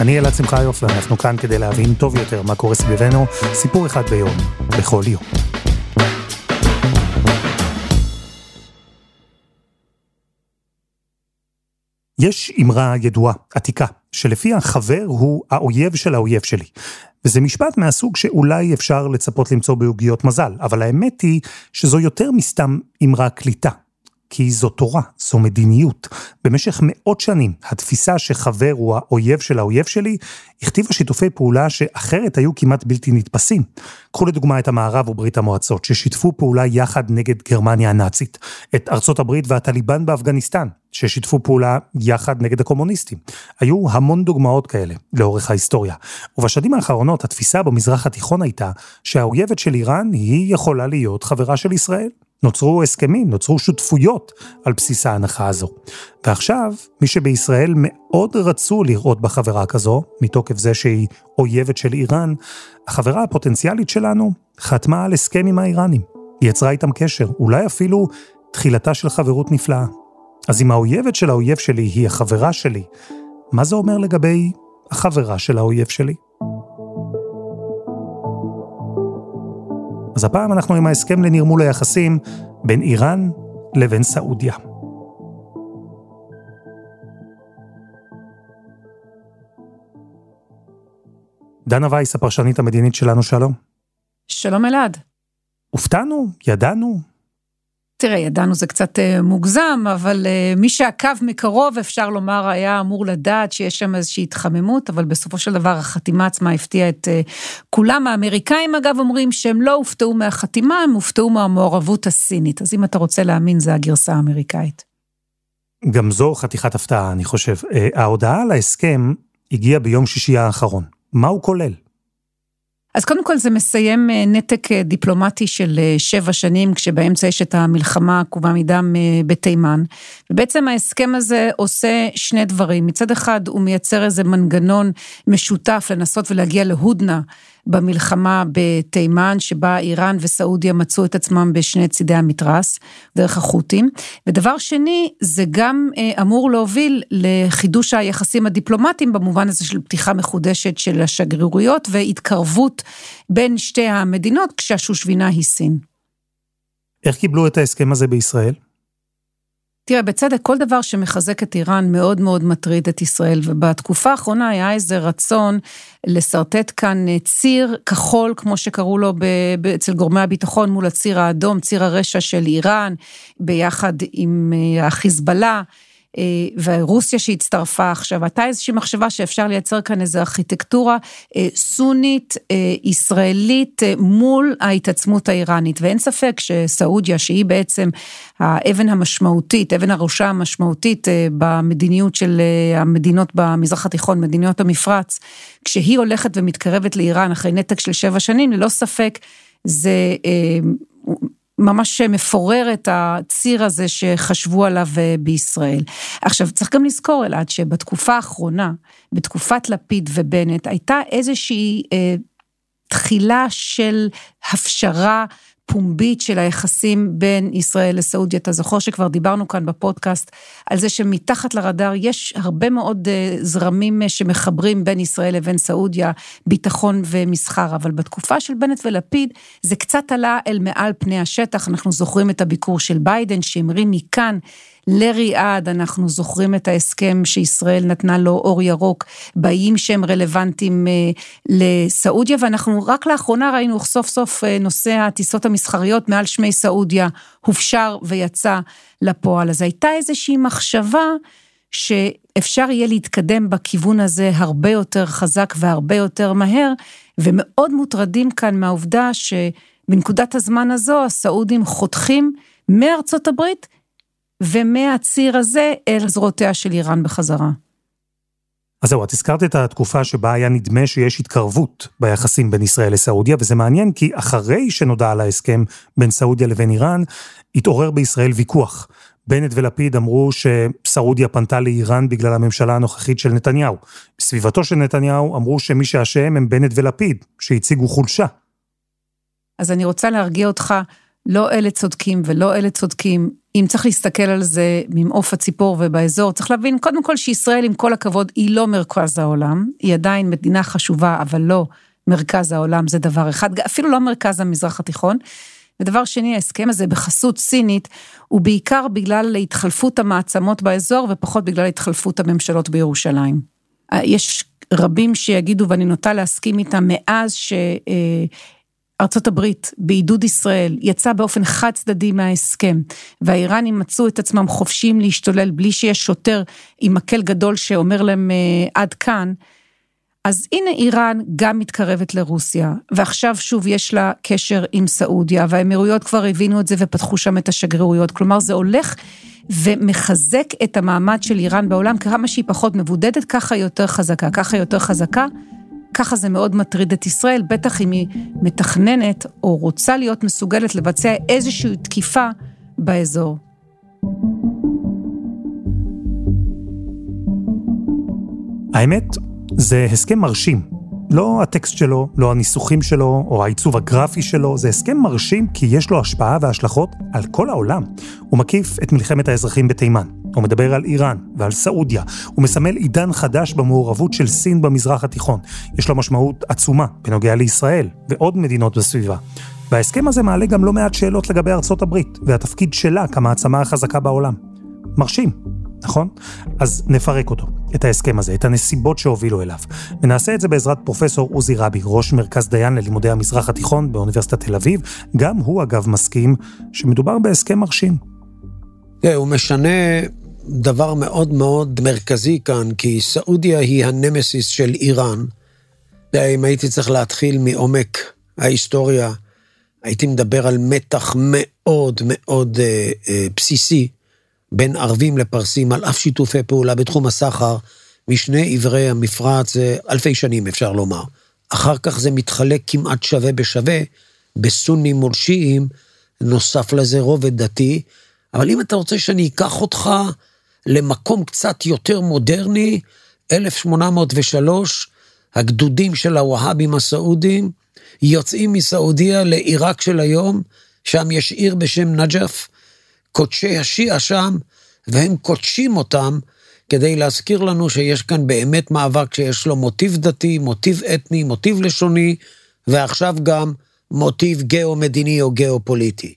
אני אלעד שמחיוף, ואנחנו כאן כדי להבין טוב יותר מה קורה סביבנו, סיפור אחד ביום, בכל יום. יש אמרה ידועה, עתיקה, שלפיה החבר הוא האויב של האויב שלי. וזה משפט מהסוג שאולי אפשר לצפות למצוא בעוגיות מזל, אבל האמת היא שזו יותר מסתם אמרה קליטה. כי זו תורה, זו מדיניות. במשך מאות שנים, התפיסה שחבר הוא האויב של האויב שלי, הכתיבה שיתופי פעולה שאחרת היו כמעט בלתי נתפסים. קחו לדוגמה את המערב וברית המועצות, ששיתפו פעולה יחד נגד גרמניה הנאצית. את ארצות הברית והטליבן באפגניסטן, ששיתפו פעולה יחד נגד הקומוניסטים. היו המון דוגמאות כאלה לאורך ההיסטוריה. ובשנים האחרונות התפיסה במזרח התיכון הייתה שהאויבת של איראן היא יכולה להיות חברה של ישראל. נוצרו הסכמים, נוצרו שותפויות על בסיס ההנחה הזו. ועכשיו, מי שבישראל מאוד רצו לראות בחברה כזו, מתוקף זה שהיא אויבת של איראן, החברה הפוטנציאלית שלנו חתמה על הסכם עם האיראנים. היא יצרה איתם קשר, אולי אפילו תחילתה של חברות נפלאה. אז אם האויבת של האויב שלי היא החברה שלי, מה זה אומר לגבי החברה של האויב שלי? אז הפעם אנחנו עם ההסכם לנרמול היחסים בין איראן לבין סעודיה. דנה וייס, הפרשנית המדינית שלנו, שלום. שלום אלעד. הופתענו? ידענו? תראה, ידענו זה קצת uh, מוגזם, אבל uh, מי שעקב מקרוב, אפשר לומר, היה אמור לדעת שיש שם איזושהי התחממות, אבל בסופו של דבר החתימה עצמה הפתיעה את uh, כולם. האמריקאים, אגב, אומרים שהם לא הופתעו מהחתימה, הם הופתעו מהמעורבות הסינית. אז אם אתה רוצה להאמין, זה הגרסה האמריקאית. גם זו חתיכת הפתעה, אני חושב. ההודעה על ההסכם הגיעה ביום שישי האחרון. מה הוא כולל? אז קודם כל זה מסיים אה, נתק אה, דיפלומטי של אה, שבע שנים, כשבאמצע יש את המלחמה העקובה מדם בתימן. ובעצם ההסכם הזה עושה שני דברים. מצד אחד הוא מייצר איזה מנגנון משותף לנסות ולהגיע להודנה במלחמה בתימן, שבה איראן וסעודיה מצאו את עצמם בשני צידי המתרס, דרך החות'ים. ודבר שני, זה גם אה, אמור להוביל לחידוש היחסים הדיפלומטיים, במובן הזה של פתיחה מחודשת של השגרירויות והתקרבות בין שתי המדינות, כשהשושבינה היא סין. איך קיבלו את ההסכם הזה בישראל? תראה, בצדק, כל דבר שמחזק את איראן מאוד מאוד מטריד את ישראל, ובתקופה האחרונה היה איזה רצון לשרטט כאן אה, ציר כחול, כמו שקראו לו אצל גורמי הביטחון, מול הציר האדום, ציר הרשע של איראן, ביחד עם אה, החיזבאללה. אה, ורוסיה שהצטרפה עכשיו, הייתה איזושהי מחשבה שאפשר לייצר כאן איזו ארכיטקטורה אה, סונית, אה, ישראלית, מול ההתעצמות האיראנית. ואין ספק שסעודיה, שהיא בעצם האבן המשמעותית, אבן הראשה המשמעותית במדיניות של המדינות במזרח התיכון, מדיניות המפרץ, כשהיא הולכת ומתקרבת לאיראן אחרי נתק של שבע שנים, ללא ספק זה... ממש מפורר את הציר הזה שחשבו עליו אה, בישראל. עכשיו, צריך גם לזכור, אלעד, שבתקופה האחרונה, בתקופת לפיד ובנט, הייתה איזושהי אה, תחילה של הפשרה פומבית של היחסים בין ישראל לסעודיה. אתה זוכר שכבר דיברנו כאן בפודקאסט על זה שמתחת לרדאר יש הרבה מאוד אה, זרמים אה, שמחברים בין ישראל לבין סעודיה, ביטחון ומסחר, אבל בתקופה של בנט ולפיד זה קצת עלה אל מעל פני השטח, אנחנו זוכרים את הביקור של ביידן שהמריא מכאן לריאד, אנחנו זוכרים את ההסכם שישראל נתנה לו אור ירוק, באיים שהם רלוונטיים אה, לסעודיה, ואנחנו רק לאחרונה ראינו סוף סוף אה, נושא הטיסות המסחריות מעל שמי סעודיה הופשר ויצא לפועל. אז הייתה איזושהי מחשבה שאפשר יהיה להתקדם בכיוון הזה הרבה יותר חזק והרבה יותר מהר, ומאוד מוטרדים כאן מהעובדה שבנקודת הזמן הזו הסעודים חותכים מארצות הברית ומהציר הזה אל זרועותיה של איראן בחזרה. אז זהו, את הזכרת את התקופה שבה היה נדמה שיש התקרבות ביחסים בין ישראל לסעודיה, וזה מעניין כי אחרי שנודע על ההסכם בין סעודיה לבין איראן, התעורר בישראל ויכוח. בנט ולפיד אמרו שסעודיה פנתה לאיראן בגלל הממשלה הנוכחית של נתניהו. בסביבתו של נתניהו אמרו שמי שאשם הם בנט ולפיד, שהציגו חולשה. אז אני רוצה להרגיע אותך, לא אלה צודקים ולא אלה צודקים. אם צריך להסתכל על זה ממעוף הציפור ובאזור, צריך להבין קודם כל שישראל, עם כל הכבוד, היא לא מרכז העולם, היא עדיין מדינה חשובה, אבל לא מרכז העולם, זה דבר אחד, אפילו לא מרכז המזרח התיכון. ודבר שני, ההסכם הזה בחסות סינית, הוא בעיקר בגלל התחלפות המעצמות באזור, ופחות בגלל התחלפות הממשלות בירושלים. יש רבים שיגידו, ואני נוטה להסכים איתם, מאז ש... ארצות הברית בעידוד ישראל יצא באופן חד צדדי מההסכם והאיראנים מצאו את עצמם חופשיים להשתולל בלי שיש שוטר עם מקל גדול שאומר להם אה, עד כאן, אז הנה איראן גם מתקרבת לרוסיה, ועכשיו שוב יש לה קשר עם סעודיה, והאמירויות כבר הבינו את זה ופתחו שם את השגרירויות, כלומר זה הולך ומחזק את המעמד של איראן בעולם, כמה שהיא פחות מבודדת, ככה היא יותר חזקה, ככה היא יותר חזקה. ככה זה מאוד מטריד את ישראל, בטח אם היא מתכננת או רוצה להיות מסוגלת לבצע איזושהי תקיפה באזור. האמת, זה הסכם מרשים. לא הטקסט שלו, לא הניסוחים שלו, או העיצוב הגרפי שלו, זה הסכם מרשים כי יש לו השפעה והשלכות על כל העולם. הוא מקיף את מלחמת האזרחים בתימן. הוא מדבר על איראן ועל סעודיה. הוא מסמל עידן חדש במעורבות של סין במזרח התיכון. יש לו משמעות עצומה בנוגע לישראל ועוד מדינות בסביבה. וההסכם הזה מעלה גם לא מעט שאלות לגבי ארצות הברית, והתפקיד שלה כמעצמה החזקה בעולם. מרשים, נכון? אז נפרק אותו, את ההסכם הזה, את הנסיבות שהובילו אליו. ונעשה את זה בעזרת פרופסור עוזי רבי, ראש מרכז דיין ללימודי המזרח התיכון באוניברסיטת תל אביב. גם הוא אגב מסכים שמדובר בהסכם מרשים. כן, הוא משנה דבר מאוד מאוד מרכזי כאן, כי סעודיה היא הנמסיס של איראן. אם הייתי צריך להתחיל מעומק ההיסטוריה, הייתי מדבר על מתח מאוד מאוד אה, אה, בסיסי בין ערבים לפרסים, על אף שיתופי פעולה בתחום הסחר, משני עברי המפרץ, זה אלפי שנים אפשר לומר. אחר כך זה מתחלק כמעט שווה בשווה, בסונים מול שיעים, נוסף לזה רובד דתי, אבל אם אתה רוצה שאני אקח אותך למקום קצת יותר מודרני, 1803, הגדודים של הווהאבים הסעודים יוצאים מסעודיה לעיראק של היום, שם יש עיר בשם נג'ף, קודשי השיעה שם, והם קודשים אותם כדי להזכיר לנו שיש כאן באמת מאבק שיש לו מוטיב דתי, מוטיב אתני, מוטיב לשוני, ועכשיו גם מוטיב גיאו-מדיני או גיאו-פוליטי.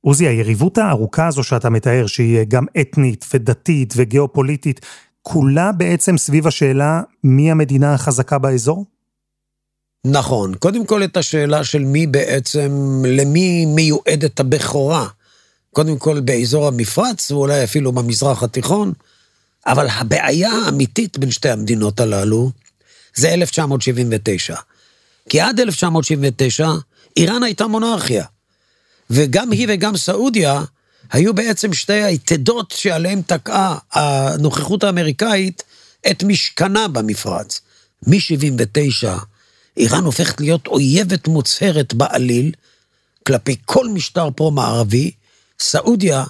עוזי, היריבות הארוכה הזו שאתה מתאר, שהיא גם אתנית ודתית וגיאופוליטית, כולה בעצם סביב השאלה מי המדינה החזקה באזור? נכון. קודם כל את השאלה של מי בעצם, למי מיועדת הבכורה. קודם כל באזור המפרץ, ואולי אפילו במזרח התיכון, אבל הבעיה האמיתית בין שתי המדינות הללו זה 1979. כי עד 1979 איראן הייתה מונרכיה. וגם היא וגם סעודיה היו בעצם שתי היתדות שעליהן תקעה הנוכחות האמריקאית את משכנה במפרץ. מ-79, איראן הופכת להיות אויבת מוצהרת בעליל כלפי כל משטר פרו-מערבי. סעודיה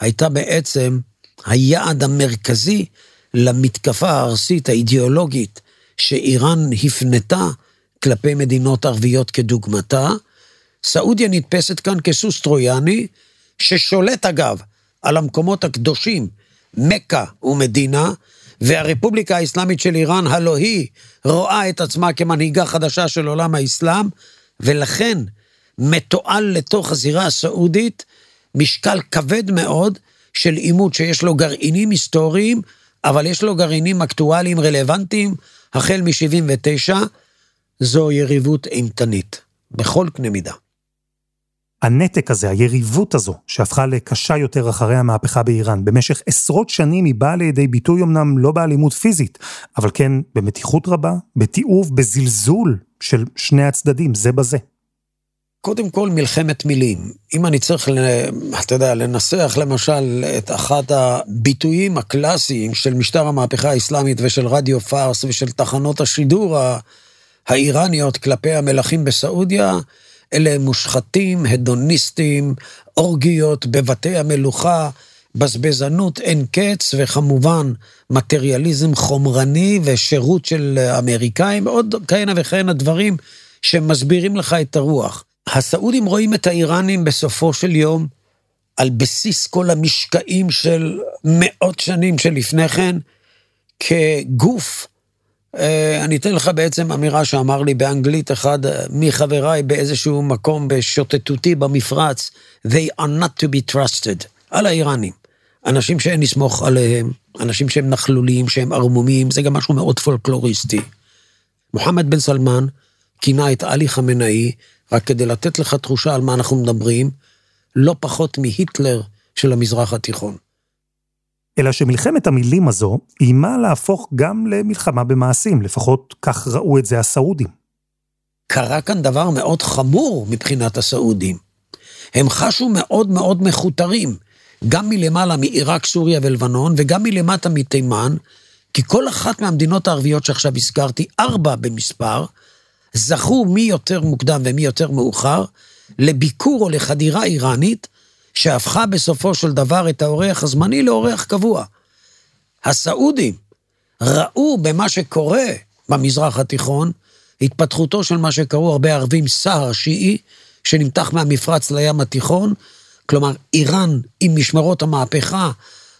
הייתה בעצם היעד המרכזי למתקפה הארסית האידיאולוגית שאיראן הפנתה כלפי מדינות ערביות כדוגמתה, סעודיה נתפסת כאן כסוס טרויאני, ששולט אגב על המקומות הקדושים, מכה ומדינה, והרפובליקה האסלאמית של איראן, הלא היא רואה את עצמה כמנהיגה חדשה של עולם האסלאם, ולכן מתועל לתוך הזירה הסעודית משקל כבד מאוד של עימות שיש לו גרעינים היסטוריים, אבל יש לו גרעינים אקטואליים רלוונטיים, החל מ-79, זו יריבות אימתנית, בכל קנה מידה. הנתק הזה, היריבות הזו, שהפכה לקשה יותר אחרי המהפכה באיראן, במשך עשרות שנים היא באה לידי ביטוי אמנם לא באלימות פיזית, אבל כן במתיחות רבה, בתיעוב, בזלזול של שני הצדדים, זה בזה. קודם כל מלחמת מילים. אם אני צריך, אתה יודע, לנסח למשל את אחד הביטויים הקלאסיים של משטר המהפכה האסלאמית ושל רדיו פארס ושל תחנות השידור האיראניות כלפי המלכים בסעודיה, אלה מושחתים, הדוניסטים, אורגיות בבתי המלוכה, בזבזנות אין קץ, וכמובן מטריאליזם חומרני ושירות של אמריקאים, ועוד כהנה וכהנה דברים שמסבירים לך את הרוח. הסעודים רואים את האיראנים בסופו של יום, על בסיס כל המשקעים של מאות שנים שלפני כן, כגוף. אה, אני אתן לך בעצם אמירה שאמר לי באנגלית אחד מחבריי באיזשהו מקום בשוטטותי במפרץ, They are not to be trusted, על האיראנים. אנשים שאין לסמוך עליהם, אנשים שהם נכלוליים, שהם ערמומיים, זה גם משהו מאוד פולקלוריסטי. מוחמד בן סלמן כינה את עלי חמינאי רק כדי לתת לך תחושה על מה אנחנו מדברים, לא פחות מהיטלר של המזרח התיכון. אלא שמלחמת המילים הזו איימה להפוך גם למלחמה במעשים, לפחות כך ראו את זה הסעודים. קרה כאן דבר מאוד חמור מבחינת הסעודים. הם חשו מאוד מאוד מכותרים, גם מלמעלה מעיראק, סוריה ולבנון, וגם מלמטה מתימן, כי כל אחת מהמדינות הערביות שעכשיו הזכרתי, ארבע במספר, זכו מי יותר מוקדם ומי יותר מאוחר לביקור או לחדירה איראנית, שהפכה בסופו של דבר את האורח הזמני לאורח קבוע. הסעודים ראו במה שקורה במזרח התיכון, התפתחותו של מה שקראו הרבה ערבים סהר שיעי, שנמתח מהמפרץ לים התיכון, כלומר איראן עם משמרות המהפכה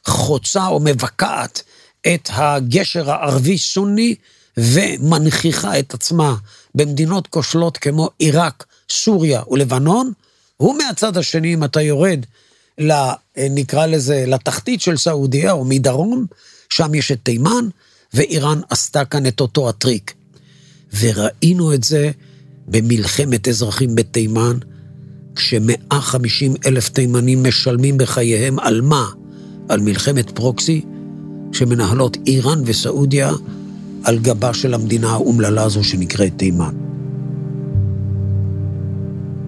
חוצה או מבקעת את הגשר הערבי-סוני ומנכיחה את עצמה במדינות כושלות כמו עיראק, סוריה ולבנון, ומהצד השני, אם אתה יורד, נקרא לזה, לתחתית של סעודיה או מדרום, שם יש את תימן, ואיראן עשתה כאן את אותו הטריק. וראינו את זה במלחמת אזרחים בתימן, כש-150 אלף תימנים משלמים בחייהם על מה? על מלחמת פרוקסי שמנהלות איראן וסעודיה על גבה של המדינה האומללה הזו שנקראת תימן.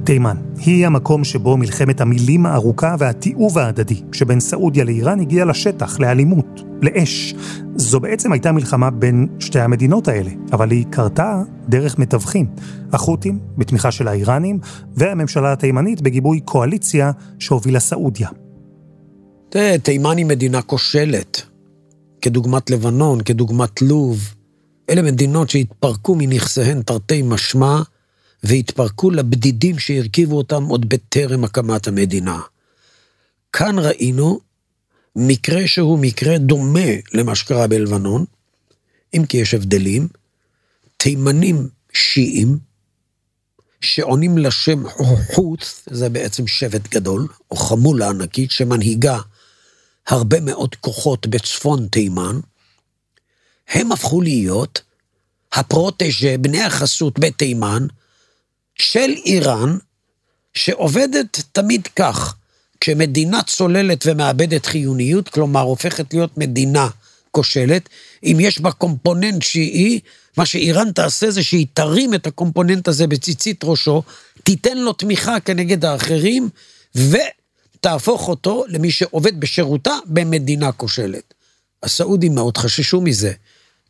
תימן היא המקום שבו מלחמת המילים הארוכה והתיעוב ההדדי שבין סעודיה לאיראן הגיעה לשטח, לאלימות, לאש. זו בעצם הייתה מלחמה בין שתי המדינות האלה, אבל היא קרתה דרך מתווכים. החות'ים, בתמיכה של האיראנים, והממשלה התימנית בגיבוי קואליציה שהובילה סעודיה. תראה, תימן היא מדינה כושלת, כדוגמת לבנון, כדוגמת לוב, אלה מדינות שהתפרקו מנכסיהן תרתי משמע, והתפרקו לבדידים שהרכיבו אותם עוד בטרם הקמת המדינה. כאן ראינו מקרה שהוא מקרה דומה למה שקרה בלבנון, אם כי יש הבדלים, תימנים שיעים, שעונים לשם חוץ, זה בעצם שבט גדול, או חמולה ענקית, שמנהיגה הרבה מאוד כוחות בצפון תימן, הם הפכו להיות הפרוטג'ה, בני החסות בתימן, של איראן, שעובדת תמיד כך, כשמדינה צוללת ומאבדת חיוניות, כלומר הופכת להיות מדינה כושלת, אם יש בה קומפוננט שיעי, מה שאיראן תעשה זה שהיא תרים את הקומפוננט הזה בציצית ראשו, תיתן לו תמיכה כנגד האחרים, ותהפוך אותו למי שעובד בשירותה במדינה כושלת. הסעודים מאוד חששו מזה.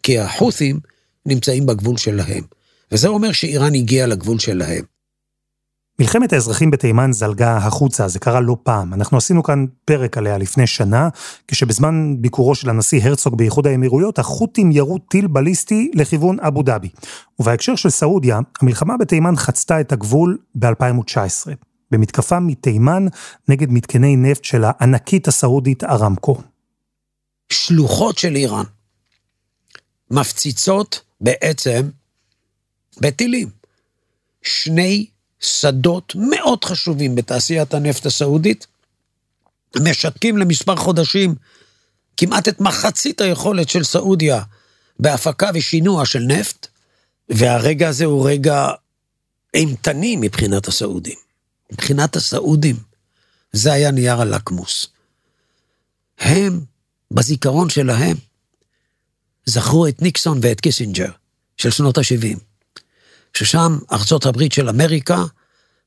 כי החות'ים נמצאים בגבול שלהם. וזה אומר שאיראן הגיעה לגבול שלהם. מלחמת האזרחים בתימן זלגה החוצה, זה קרה לא פעם. אנחנו עשינו כאן פרק עליה לפני שנה, כשבזמן ביקורו של הנשיא הרצוג באיחוד האמירויות, החות'ים ירו טיל בליסטי לכיוון אבו דאבי. ובהקשר של סעודיה, המלחמה בתימן חצתה את הגבול ב-2019, במתקפה מתימן נגד מתקני נפט של הענקית הסעודית ארמקו. שלוחות של איראן מפציצות בעצם בטילים. שני שדות מאוד חשובים בתעשיית הנפט הסעודית, משתקים למספר חודשים כמעט את מחצית היכולת של סעודיה בהפקה ושינוע של נפט, והרגע הזה הוא רגע אימתני מבחינת הסעודים. מבחינת הסעודים, זה היה נייר הלקמוס. הם, בזיכרון שלהם, זכרו את ניקסון ואת קיסינג'ר של שנות ה-70, ששם ארצות הברית של אמריקה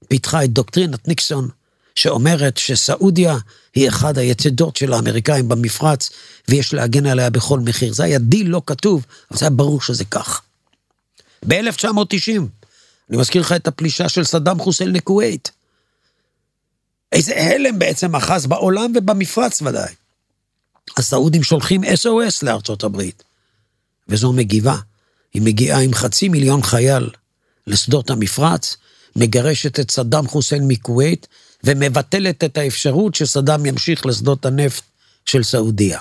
פיתחה את דוקטרינת ניקסון, שאומרת שסעודיה היא אחת היתדות של האמריקאים במפרץ, ויש להגן עליה בכל מחיר. זה היה דיל לא כתוב, אבל זה היה ברור שזה כך. ב-1990, אני מזכיר לך את הפלישה של סדאם חוסיין לכווית. איזה הלם בעצם אחז בעולם ובמפרץ ודאי. הסעודים שולחים SOS לארצות הברית, וזו מגיבה. היא מגיעה עם חצי מיליון חייל לשדות המפרץ, מגרשת את סדאם חוסיין מכווית, ומבטלת את האפשרות שסדאם ימשיך לשדות הנפט של סעודיה.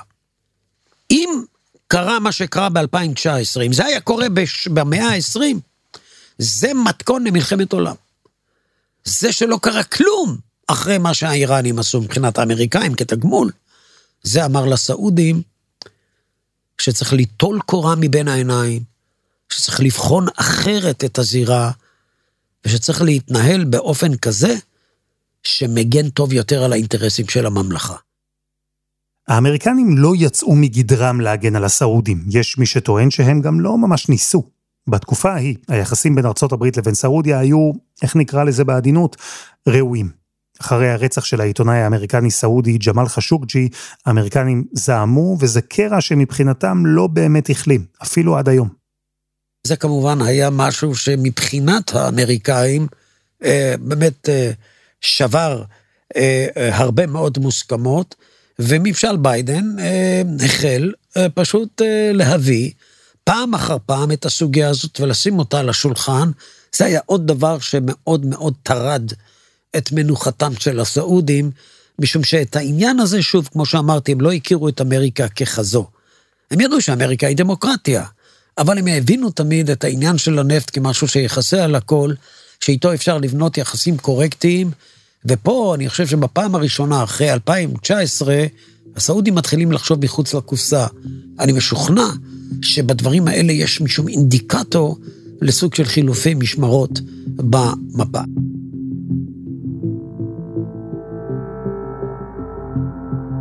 אם קרה מה שקרה ב-2019, אם זה היה קורה במאה ה-20, זה מתכון למלחמת עולם. זה שלא קרה כלום אחרי מה שהאיראנים עשו מבחינת האמריקאים כתגמול, זה אמר לסעודים שצריך ליטול קורה מבין העיניים, שצריך לבחון אחרת את הזירה, ושצריך להתנהל באופן כזה שמגן טוב יותר על האינטרסים של הממלכה. האמריקנים לא יצאו מגדרם להגן על הסעודים. יש מי שטוען שהם גם לא ממש ניסו. בתקופה ההיא, היחסים בין ארצות הברית לבין סעודיה היו, איך נקרא לזה בעדינות, ראויים. אחרי הרצח של העיתונאי האמריקני סעודי ג'מאל חשוקג'י, האמריקנים זעמו, וזה קרע שמבחינתם לא באמת החלים, אפילו עד היום. זה כמובן היה משהו שמבחינת האמריקאים אה, באמת אה, שבר אה, אה, הרבה מאוד מוסכמות, וממשל ביידן אה, החל אה, פשוט אה, להביא פעם אחר פעם את הסוגיה הזאת ולשים אותה על השולחן. זה היה עוד דבר שמאוד מאוד טרד את מנוחתם של הסעודים, משום שאת העניין הזה, שוב, כמו שאמרתי, הם לא הכירו את אמריקה ככזו. הם ידעו שאמריקה היא דמוקרטיה, אבל הם הבינו תמיד את העניין של הנפט כמשהו שיכסה על הכל, שאיתו אפשר לבנות יחסים קורקטיים, ופה אני חושב שבפעם הראשונה, אחרי 2019, הסעודים מתחילים לחשוב מחוץ לקופסה. אני משוכנע שבדברים האלה יש משום אינדיקטור לסוג של חילופי משמרות במפה.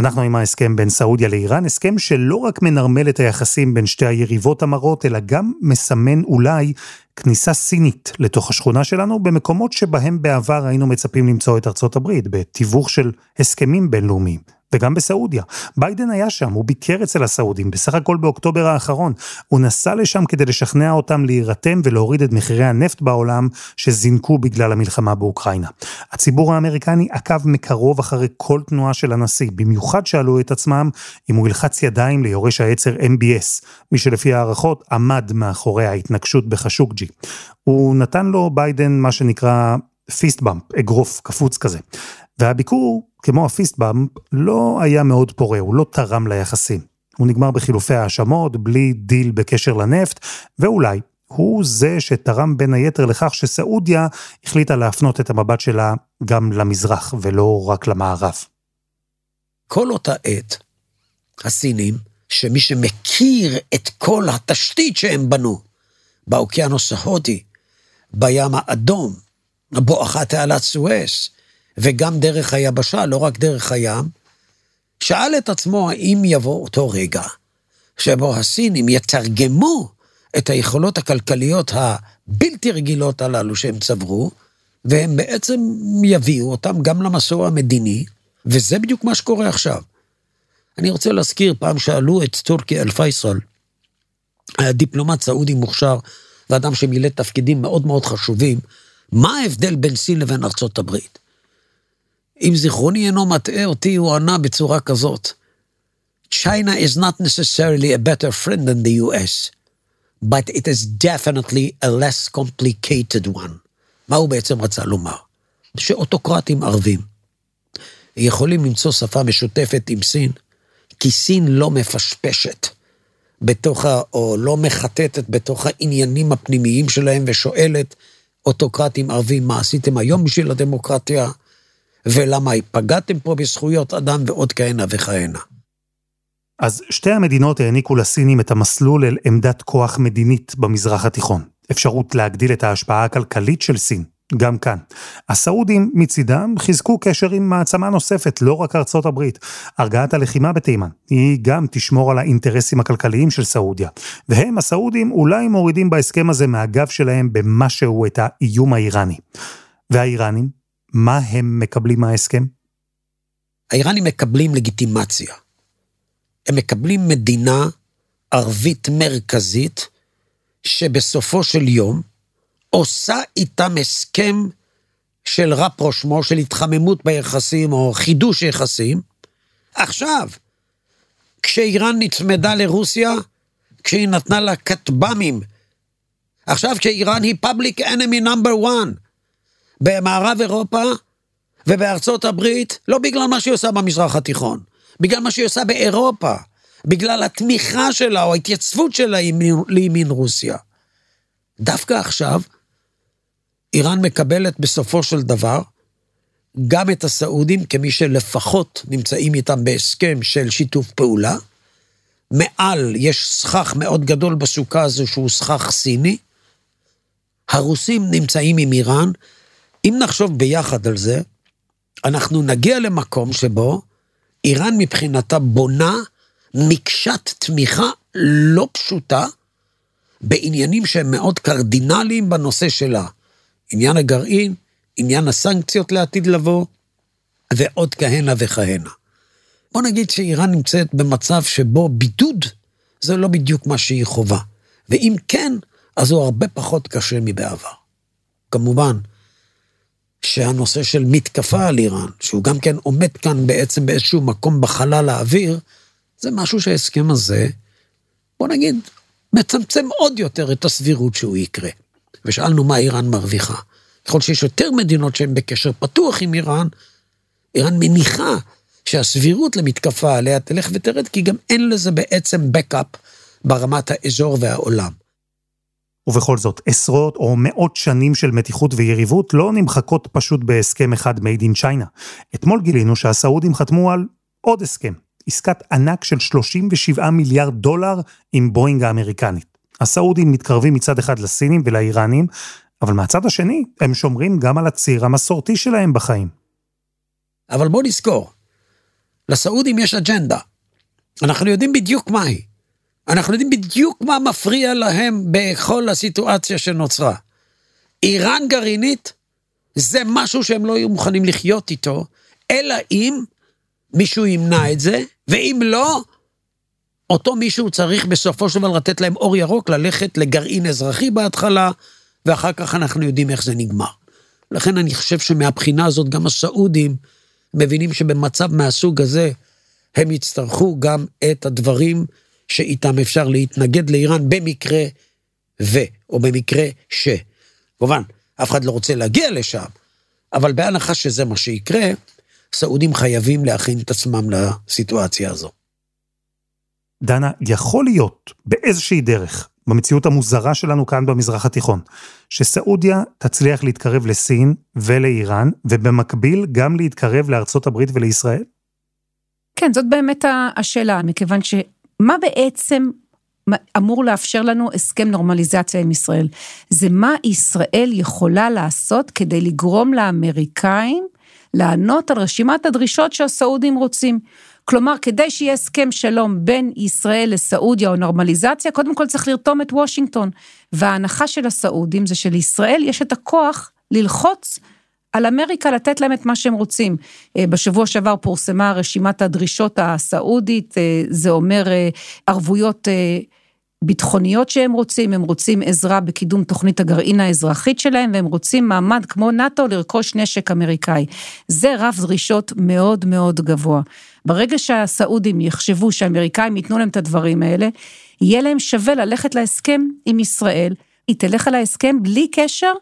אנחנו עם ההסכם בין סעודיה לאיראן, הסכם שלא רק מנרמל את היחסים בין שתי היריבות המרות, אלא גם מסמן אולי כניסה סינית לתוך השכונה שלנו, במקומות שבהם בעבר היינו מצפים למצוא את ארצות הברית, בתיווך של הסכמים בינלאומיים. וגם בסעודיה. ביידן היה שם, הוא ביקר אצל הסעודים, בסך הכל באוקטובר האחרון. הוא נסע לשם כדי לשכנע אותם להירתם ולהוריד את מחירי הנפט בעולם שזינקו בגלל המלחמה באוקראינה. הציבור האמריקני עקב מקרוב אחרי כל תנועה של הנשיא, במיוחד שאלו את עצמם אם הוא ילחץ ידיים ליורש העצר MBS, מי שלפי הערכות עמד מאחורי ההתנגשות בחשוקג'י. הוא נתן לו ביידן מה שנקרא fist bump, אגרוף קפוץ כזה. והביקור, כמו ה fist bump, לא היה מאוד פורה, הוא לא תרם ליחסים. הוא נגמר בחילופי האשמות, בלי דיל בקשר לנפט, ואולי הוא זה שתרם בין היתר לכך שסעודיה החליטה להפנות את המבט שלה גם למזרח ולא רק למערב. כל אותה עת, הסינים, שמי שמכיר את כל התשתית שהם בנו באוקיינוס ההודי, בים האדום, בואכה תעלת סואס, וגם דרך היבשה, לא רק דרך הים, שאל את עצמו האם יבוא אותו רגע שבו הסינים יתרגמו את היכולות הכלכליות הבלתי רגילות הללו שהם צברו, והם בעצם יביאו אותם גם למסור המדיני, וזה בדיוק מה שקורה עכשיו. אני רוצה להזכיר, פעם שאלו את טורקי אל-פייסל, דיפלומט סעודי מוכשר, ואדם שמילא תפקידים מאוד מאוד חשובים, מה ההבדל בין סין לבין ארצות הברית? אם זיכרוני אינו מטעה אותי, הוא ענה בצורה כזאת: China is not necessarily a better friend than the US, but it is definitely a less complicated one. מה הוא בעצם רצה לומר? שאוטוקרטים ערבים יכולים למצוא שפה משותפת עם סין, כי סין לא מפשפשת בתוך ה... או לא מחטטת בתוך העניינים הפנימיים שלהם ושואלת, אוטוקרטים ערבים, מה עשיתם היום בשביל הדמוקרטיה, ולמה פגעתם פה בזכויות אדם ועוד כהנה וכהנה. אז שתי המדינות העניקו לסינים את המסלול אל עמדת כוח מדינית במזרח התיכון. אפשרות להגדיל את ההשפעה הכלכלית של סין, גם כאן. הסעודים מצידם חיזקו קשר עם מעצמה נוספת, לא רק ארצות הברית. הרגעת הלחימה בתימן, היא גם תשמור על האינטרסים הכלכליים של סעודיה. והם, הסעודים, אולי מורידים בהסכם הזה מהגב שלהם במשהו את האיום האיראני. והאיראנים, מה הם מקבלים מההסכם? האיראנים מקבלים לגיטימציה. הם מקבלים מדינה ערבית מרכזית, שבסופו של יום עושה איתם הסכם של רפרושמו, של התחממות ביחסים או חידוש יחסים. עכשיו, כשאיראן נצמדה לרוסיה, כשהיא נתנה לה כטב"מים, עכשיו כשאיראן היא public enemy number one במערב אירופה ובארצות הברית, לא בגלל מה שהיא עושה במזרח התיכון, בגלל מה שהיא עושה באירופה, בגלל התמיכה שלה או ההתייצבות שלה לימין רוסיה. דווקא עכשיו, איראן מקבלת בסופו של דבר גם את הסעודים כמי שלפחות נמצאים איתם בהסכם של שיתוף פעולה. מעל יש סכך מאוד גדול בסוכה הזו שהוא סכך סיני. הרוסים נמצאים עם איראן. אם נחשוב ביחד על זה, אנחנו נגיע למקום שבו איראן מבחינתה בונה מקשת תמיכה לא פשוטה בעניינים שהם מאוד קרדינליים בנושא שלה. עניין הגרעין, עניין הסנקציות לעתיד לבוא, ועוד כהנה וכהנה. בוא נגיד שאיראן נמצאת במצב שבו בידוד זה לא בדיוק מה שהיא חובה. ואם כן, אז הוא הרבה פחות קשה מבעבר. כמובן, שהנושא של מתקפה על איראן, שהוא גם כן עומד כאן בעצם באיזשהו מקום בחלל האוויר, זה משהו שההסכם הזה, בוא נגיד, מצמצם עוד יותר את הסבירות שהוא יקרה. ושאלנו מה איראן מרוויחה. ככל שיש יותר מדינות שהן בקשר פתוח עם איראן, איראן מניחה שהסבירות למתקפה עליה תלך ותרד, כי גם אין לזה בעצם בקאפ ברמת האזור והעולם. ובכל זאת, עשרות או מאות שנים של מתיחות ויריבות לא נמחקות פשוט בהסכם אחד made in China. אתמול גילינו שהסעודים חתמו על עוד הסכם, עסקת ענק של 37 מיליארד דולר עם בואינג האמריקנית. הסעודים מתקרבים מצד אחד לסינים ולאיראנים, אבל מהצד השני, הם שומרים גם על הציר המסורתי שלהם בחיים. אבל בוא נזכור, לסעודים יש אג'נדה. אנחנו יודעים בדיוק מהי. אנחנו יודעים בדיוק מה מפריע להם בכל הסיטואציה שנוצרה. איראן גרעינית זה משהו שהם לא יהיו מוכנים לחיות איתו, אלא אם מישהו ימנע את זה, ואם לא, אותו מישהו צריך בסופו של דבר לתת להם אור ירוק, ללכת לגרעין אזרחי בהתחלה, ואחר כך אנחנו יודעים איך זה נגמר. לכן אני חושב שמהבחינה הזאת גם הסעודים מבינים שבמצב מהסוג הזה, הם יצטרכו גם את הדברים שאיתם אפשר להתנגד לאיראן במקרה ו, או במקרה ש. כמובן, אף אחד לא רוצה להגיע לשם, אבל בהנחה שזה מה שיקרה, סעודים חייבים להכין את עצמם לסיטואציה הזו. דנה, יכול להיות באיזושהי דרך, במציאות המוזרה שלנו כאן במזרח התיכון, שסעודיה תצליח להתקרב לסין ולאיראן, ובמקביל גם להתקרב לארצות הברית ולישראל? כן, זאת באמת השאלה, מכיוון שמה בעצם אמור לאפשר לנו הסכם נורמליזציה עם ישראל? זה מה ישראל יכולה לעשות כדי לגרום לאמריקאים לענות על רשימת הדרישות שהסעודים רוצים. כלומר, כדי שיהיה הסכם שלום בין ישראל לסעודיה או נורמליזציה, קודם כל צריך לרתום את וושינגטון. וההנחה של הסעודים זה שלישראל יש את הכוח ללחוץ על אמריקה לתת להם את מה שהם רוצים. אה, בשבוע שעבר פורסמה רשימת הדרישות הסעודית, אה, זה אומר אה, ערבויות ביטחוניות שהם רוצים, הם רוצים עזרה בקידום תוכנית הגרעין האזרחית שלהם, והם רוצים מעמד כמו נאט"ו לרכוש נשק אמריקאי. זה רף דרישות מאוד מאוד גבוה. ברגע שהסעודים יחשבו שהאמריקאים ייתנו להם את הדברים האלה, יהיה להם שווה ללכת להסכם עם ישראל, היא תלך על ההסכם בלי קשר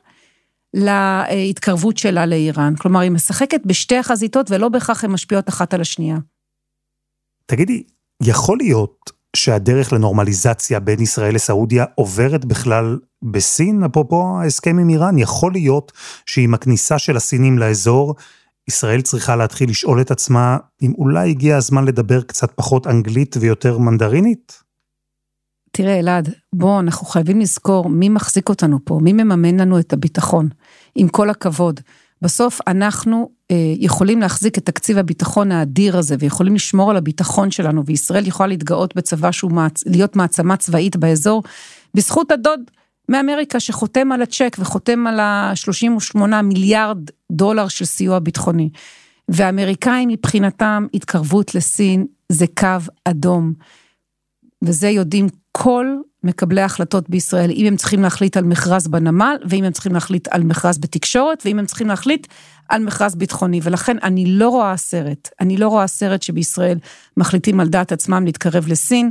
להתקרבות שלה לאיראן. כלומר, היא משחקת בשתי החזיתות ולא בהכרח הן משפיעות אחת על השנייה. תגידי, יכול להיות שהדרך לנורמליזציה בין ישראל לסעודיה עוברת בכלל בסין? אפרופו ההסכם עם איראן, יכול להיות שעם הכניסה של הסינים לאזור, ישראל צריכה להתחיל לשאול את עצמה אם אולי הגיע הזמן לדבר קצת פחות אנגלית ויותר מנדרינית? תראה, אלעד, בוא, אנחנו חייבים לזכור מי מחזיק אותנו פה, מי מממן לנו את הביטחון. עם כל הכבוד. בסוף אנחנו אה, יכולים להחזיק את תקציב הביטחון האדיר הזה, ויכולים לשמור על הביטחון שלנו, וישראל יכולה להתגאות בצבא שהוא מעצ... להיות מעצמה צבאית באזור, בזכות הדוד מאמריקה שחותם על הצ'ק וחותם על ה-38 מיליארד דולר של סיוע ביטחוני. והאמריקאים מבחינתם התקרבות לסין זה קו אדום. וזה יודעים כל מקבלי ההחלטות בישראל, אם הם צריכים להחליט על מכרז בנמל, ואם הם צריכים להחליט על מכרז בתקשורת, ואם הם צריכים להחליט על מכרז ביטחוני. ולכן אני לא רואה סרט, אני לא רואה סרט שבישראל מחליטים על דעת עצמם להתקרב לסין.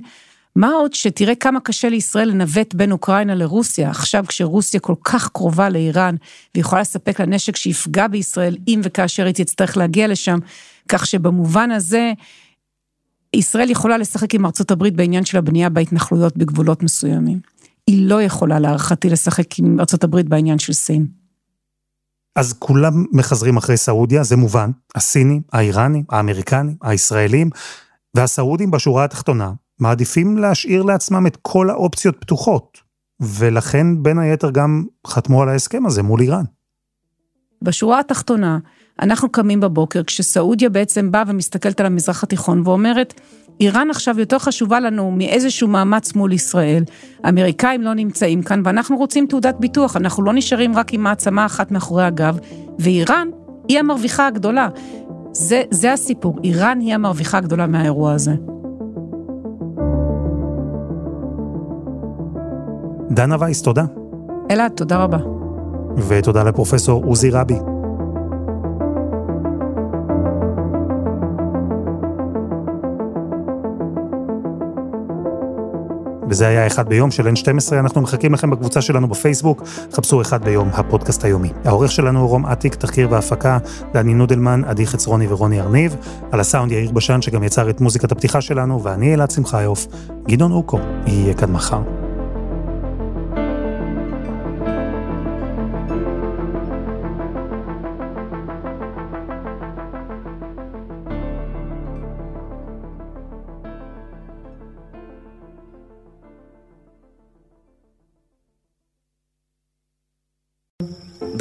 מה עוד שתראה כמה קשה לישראל לנווט בין אוקראינה לרוסיה, עכשיו כשרוסיה כל כך קרובה לאיראן, ויכולה לספק לה נשק שיפגע בישראל, אם וכאשר היא תצטרך להגיע לשם, כך שבמובן הזה, ישראל יכולה לשחק עם ארצות הברית בעניין של הבנייה בהתנחלויות בגבולות מסוימים. היא לא יכולה להערכתי לשחק עם ארצות הברית בעניין של סין. אז כולם מחזרים אחרי סעודיה, זה מובן. הסינים, האיראנים, האמריקנים, הישראלים, והסעודים בשורה התחתונה מעדיפים להשאיר לעצמם את כל האופציות פתוחות, ולכן בין היתר גם חתמו על ההסכם הזה מול איראן. בשורה התחתונה, אנחנו קמים בבוקר כשסעודיה בעצם באה ומסתכלת על המזרח התיכון ואומרת, איראן עכשיו יותר חשובה לנו מאיזשהו מאמץ מול ישראל, האמריקאים לא נמצאים כאן ואנחנו רוצים תעודת ביטוח, אנחנו לא נשארים רק עם מעצמה אחת מאחורי הגב, ואיראן היא המרוויחה הגדולה. זה, זה הסיפור, איראן היא המרוויחה הגדולה מהאירוע הזה. דנה וייס, תודה. אלעד, תודה רבה. ותודה לפרופסור עוזי רבי. וזה היה אחד ביום של N12, אנחנו מחכים לכם בקבוצה שלנו בפייסבוק, חפשו אחד ביום, הפודקאסט היומי. העורך שלנו הוא רום אטיק, תחקיר והפקה, דני נודלמן, עדי חצרוני ורוני ארניב, על הסאונד יאיר בשן שגם יצר את מוזיקת הפתיחה שלנו, ואני אלעד שמחיוף, גדעון אוקו, יהיה כאן מחר.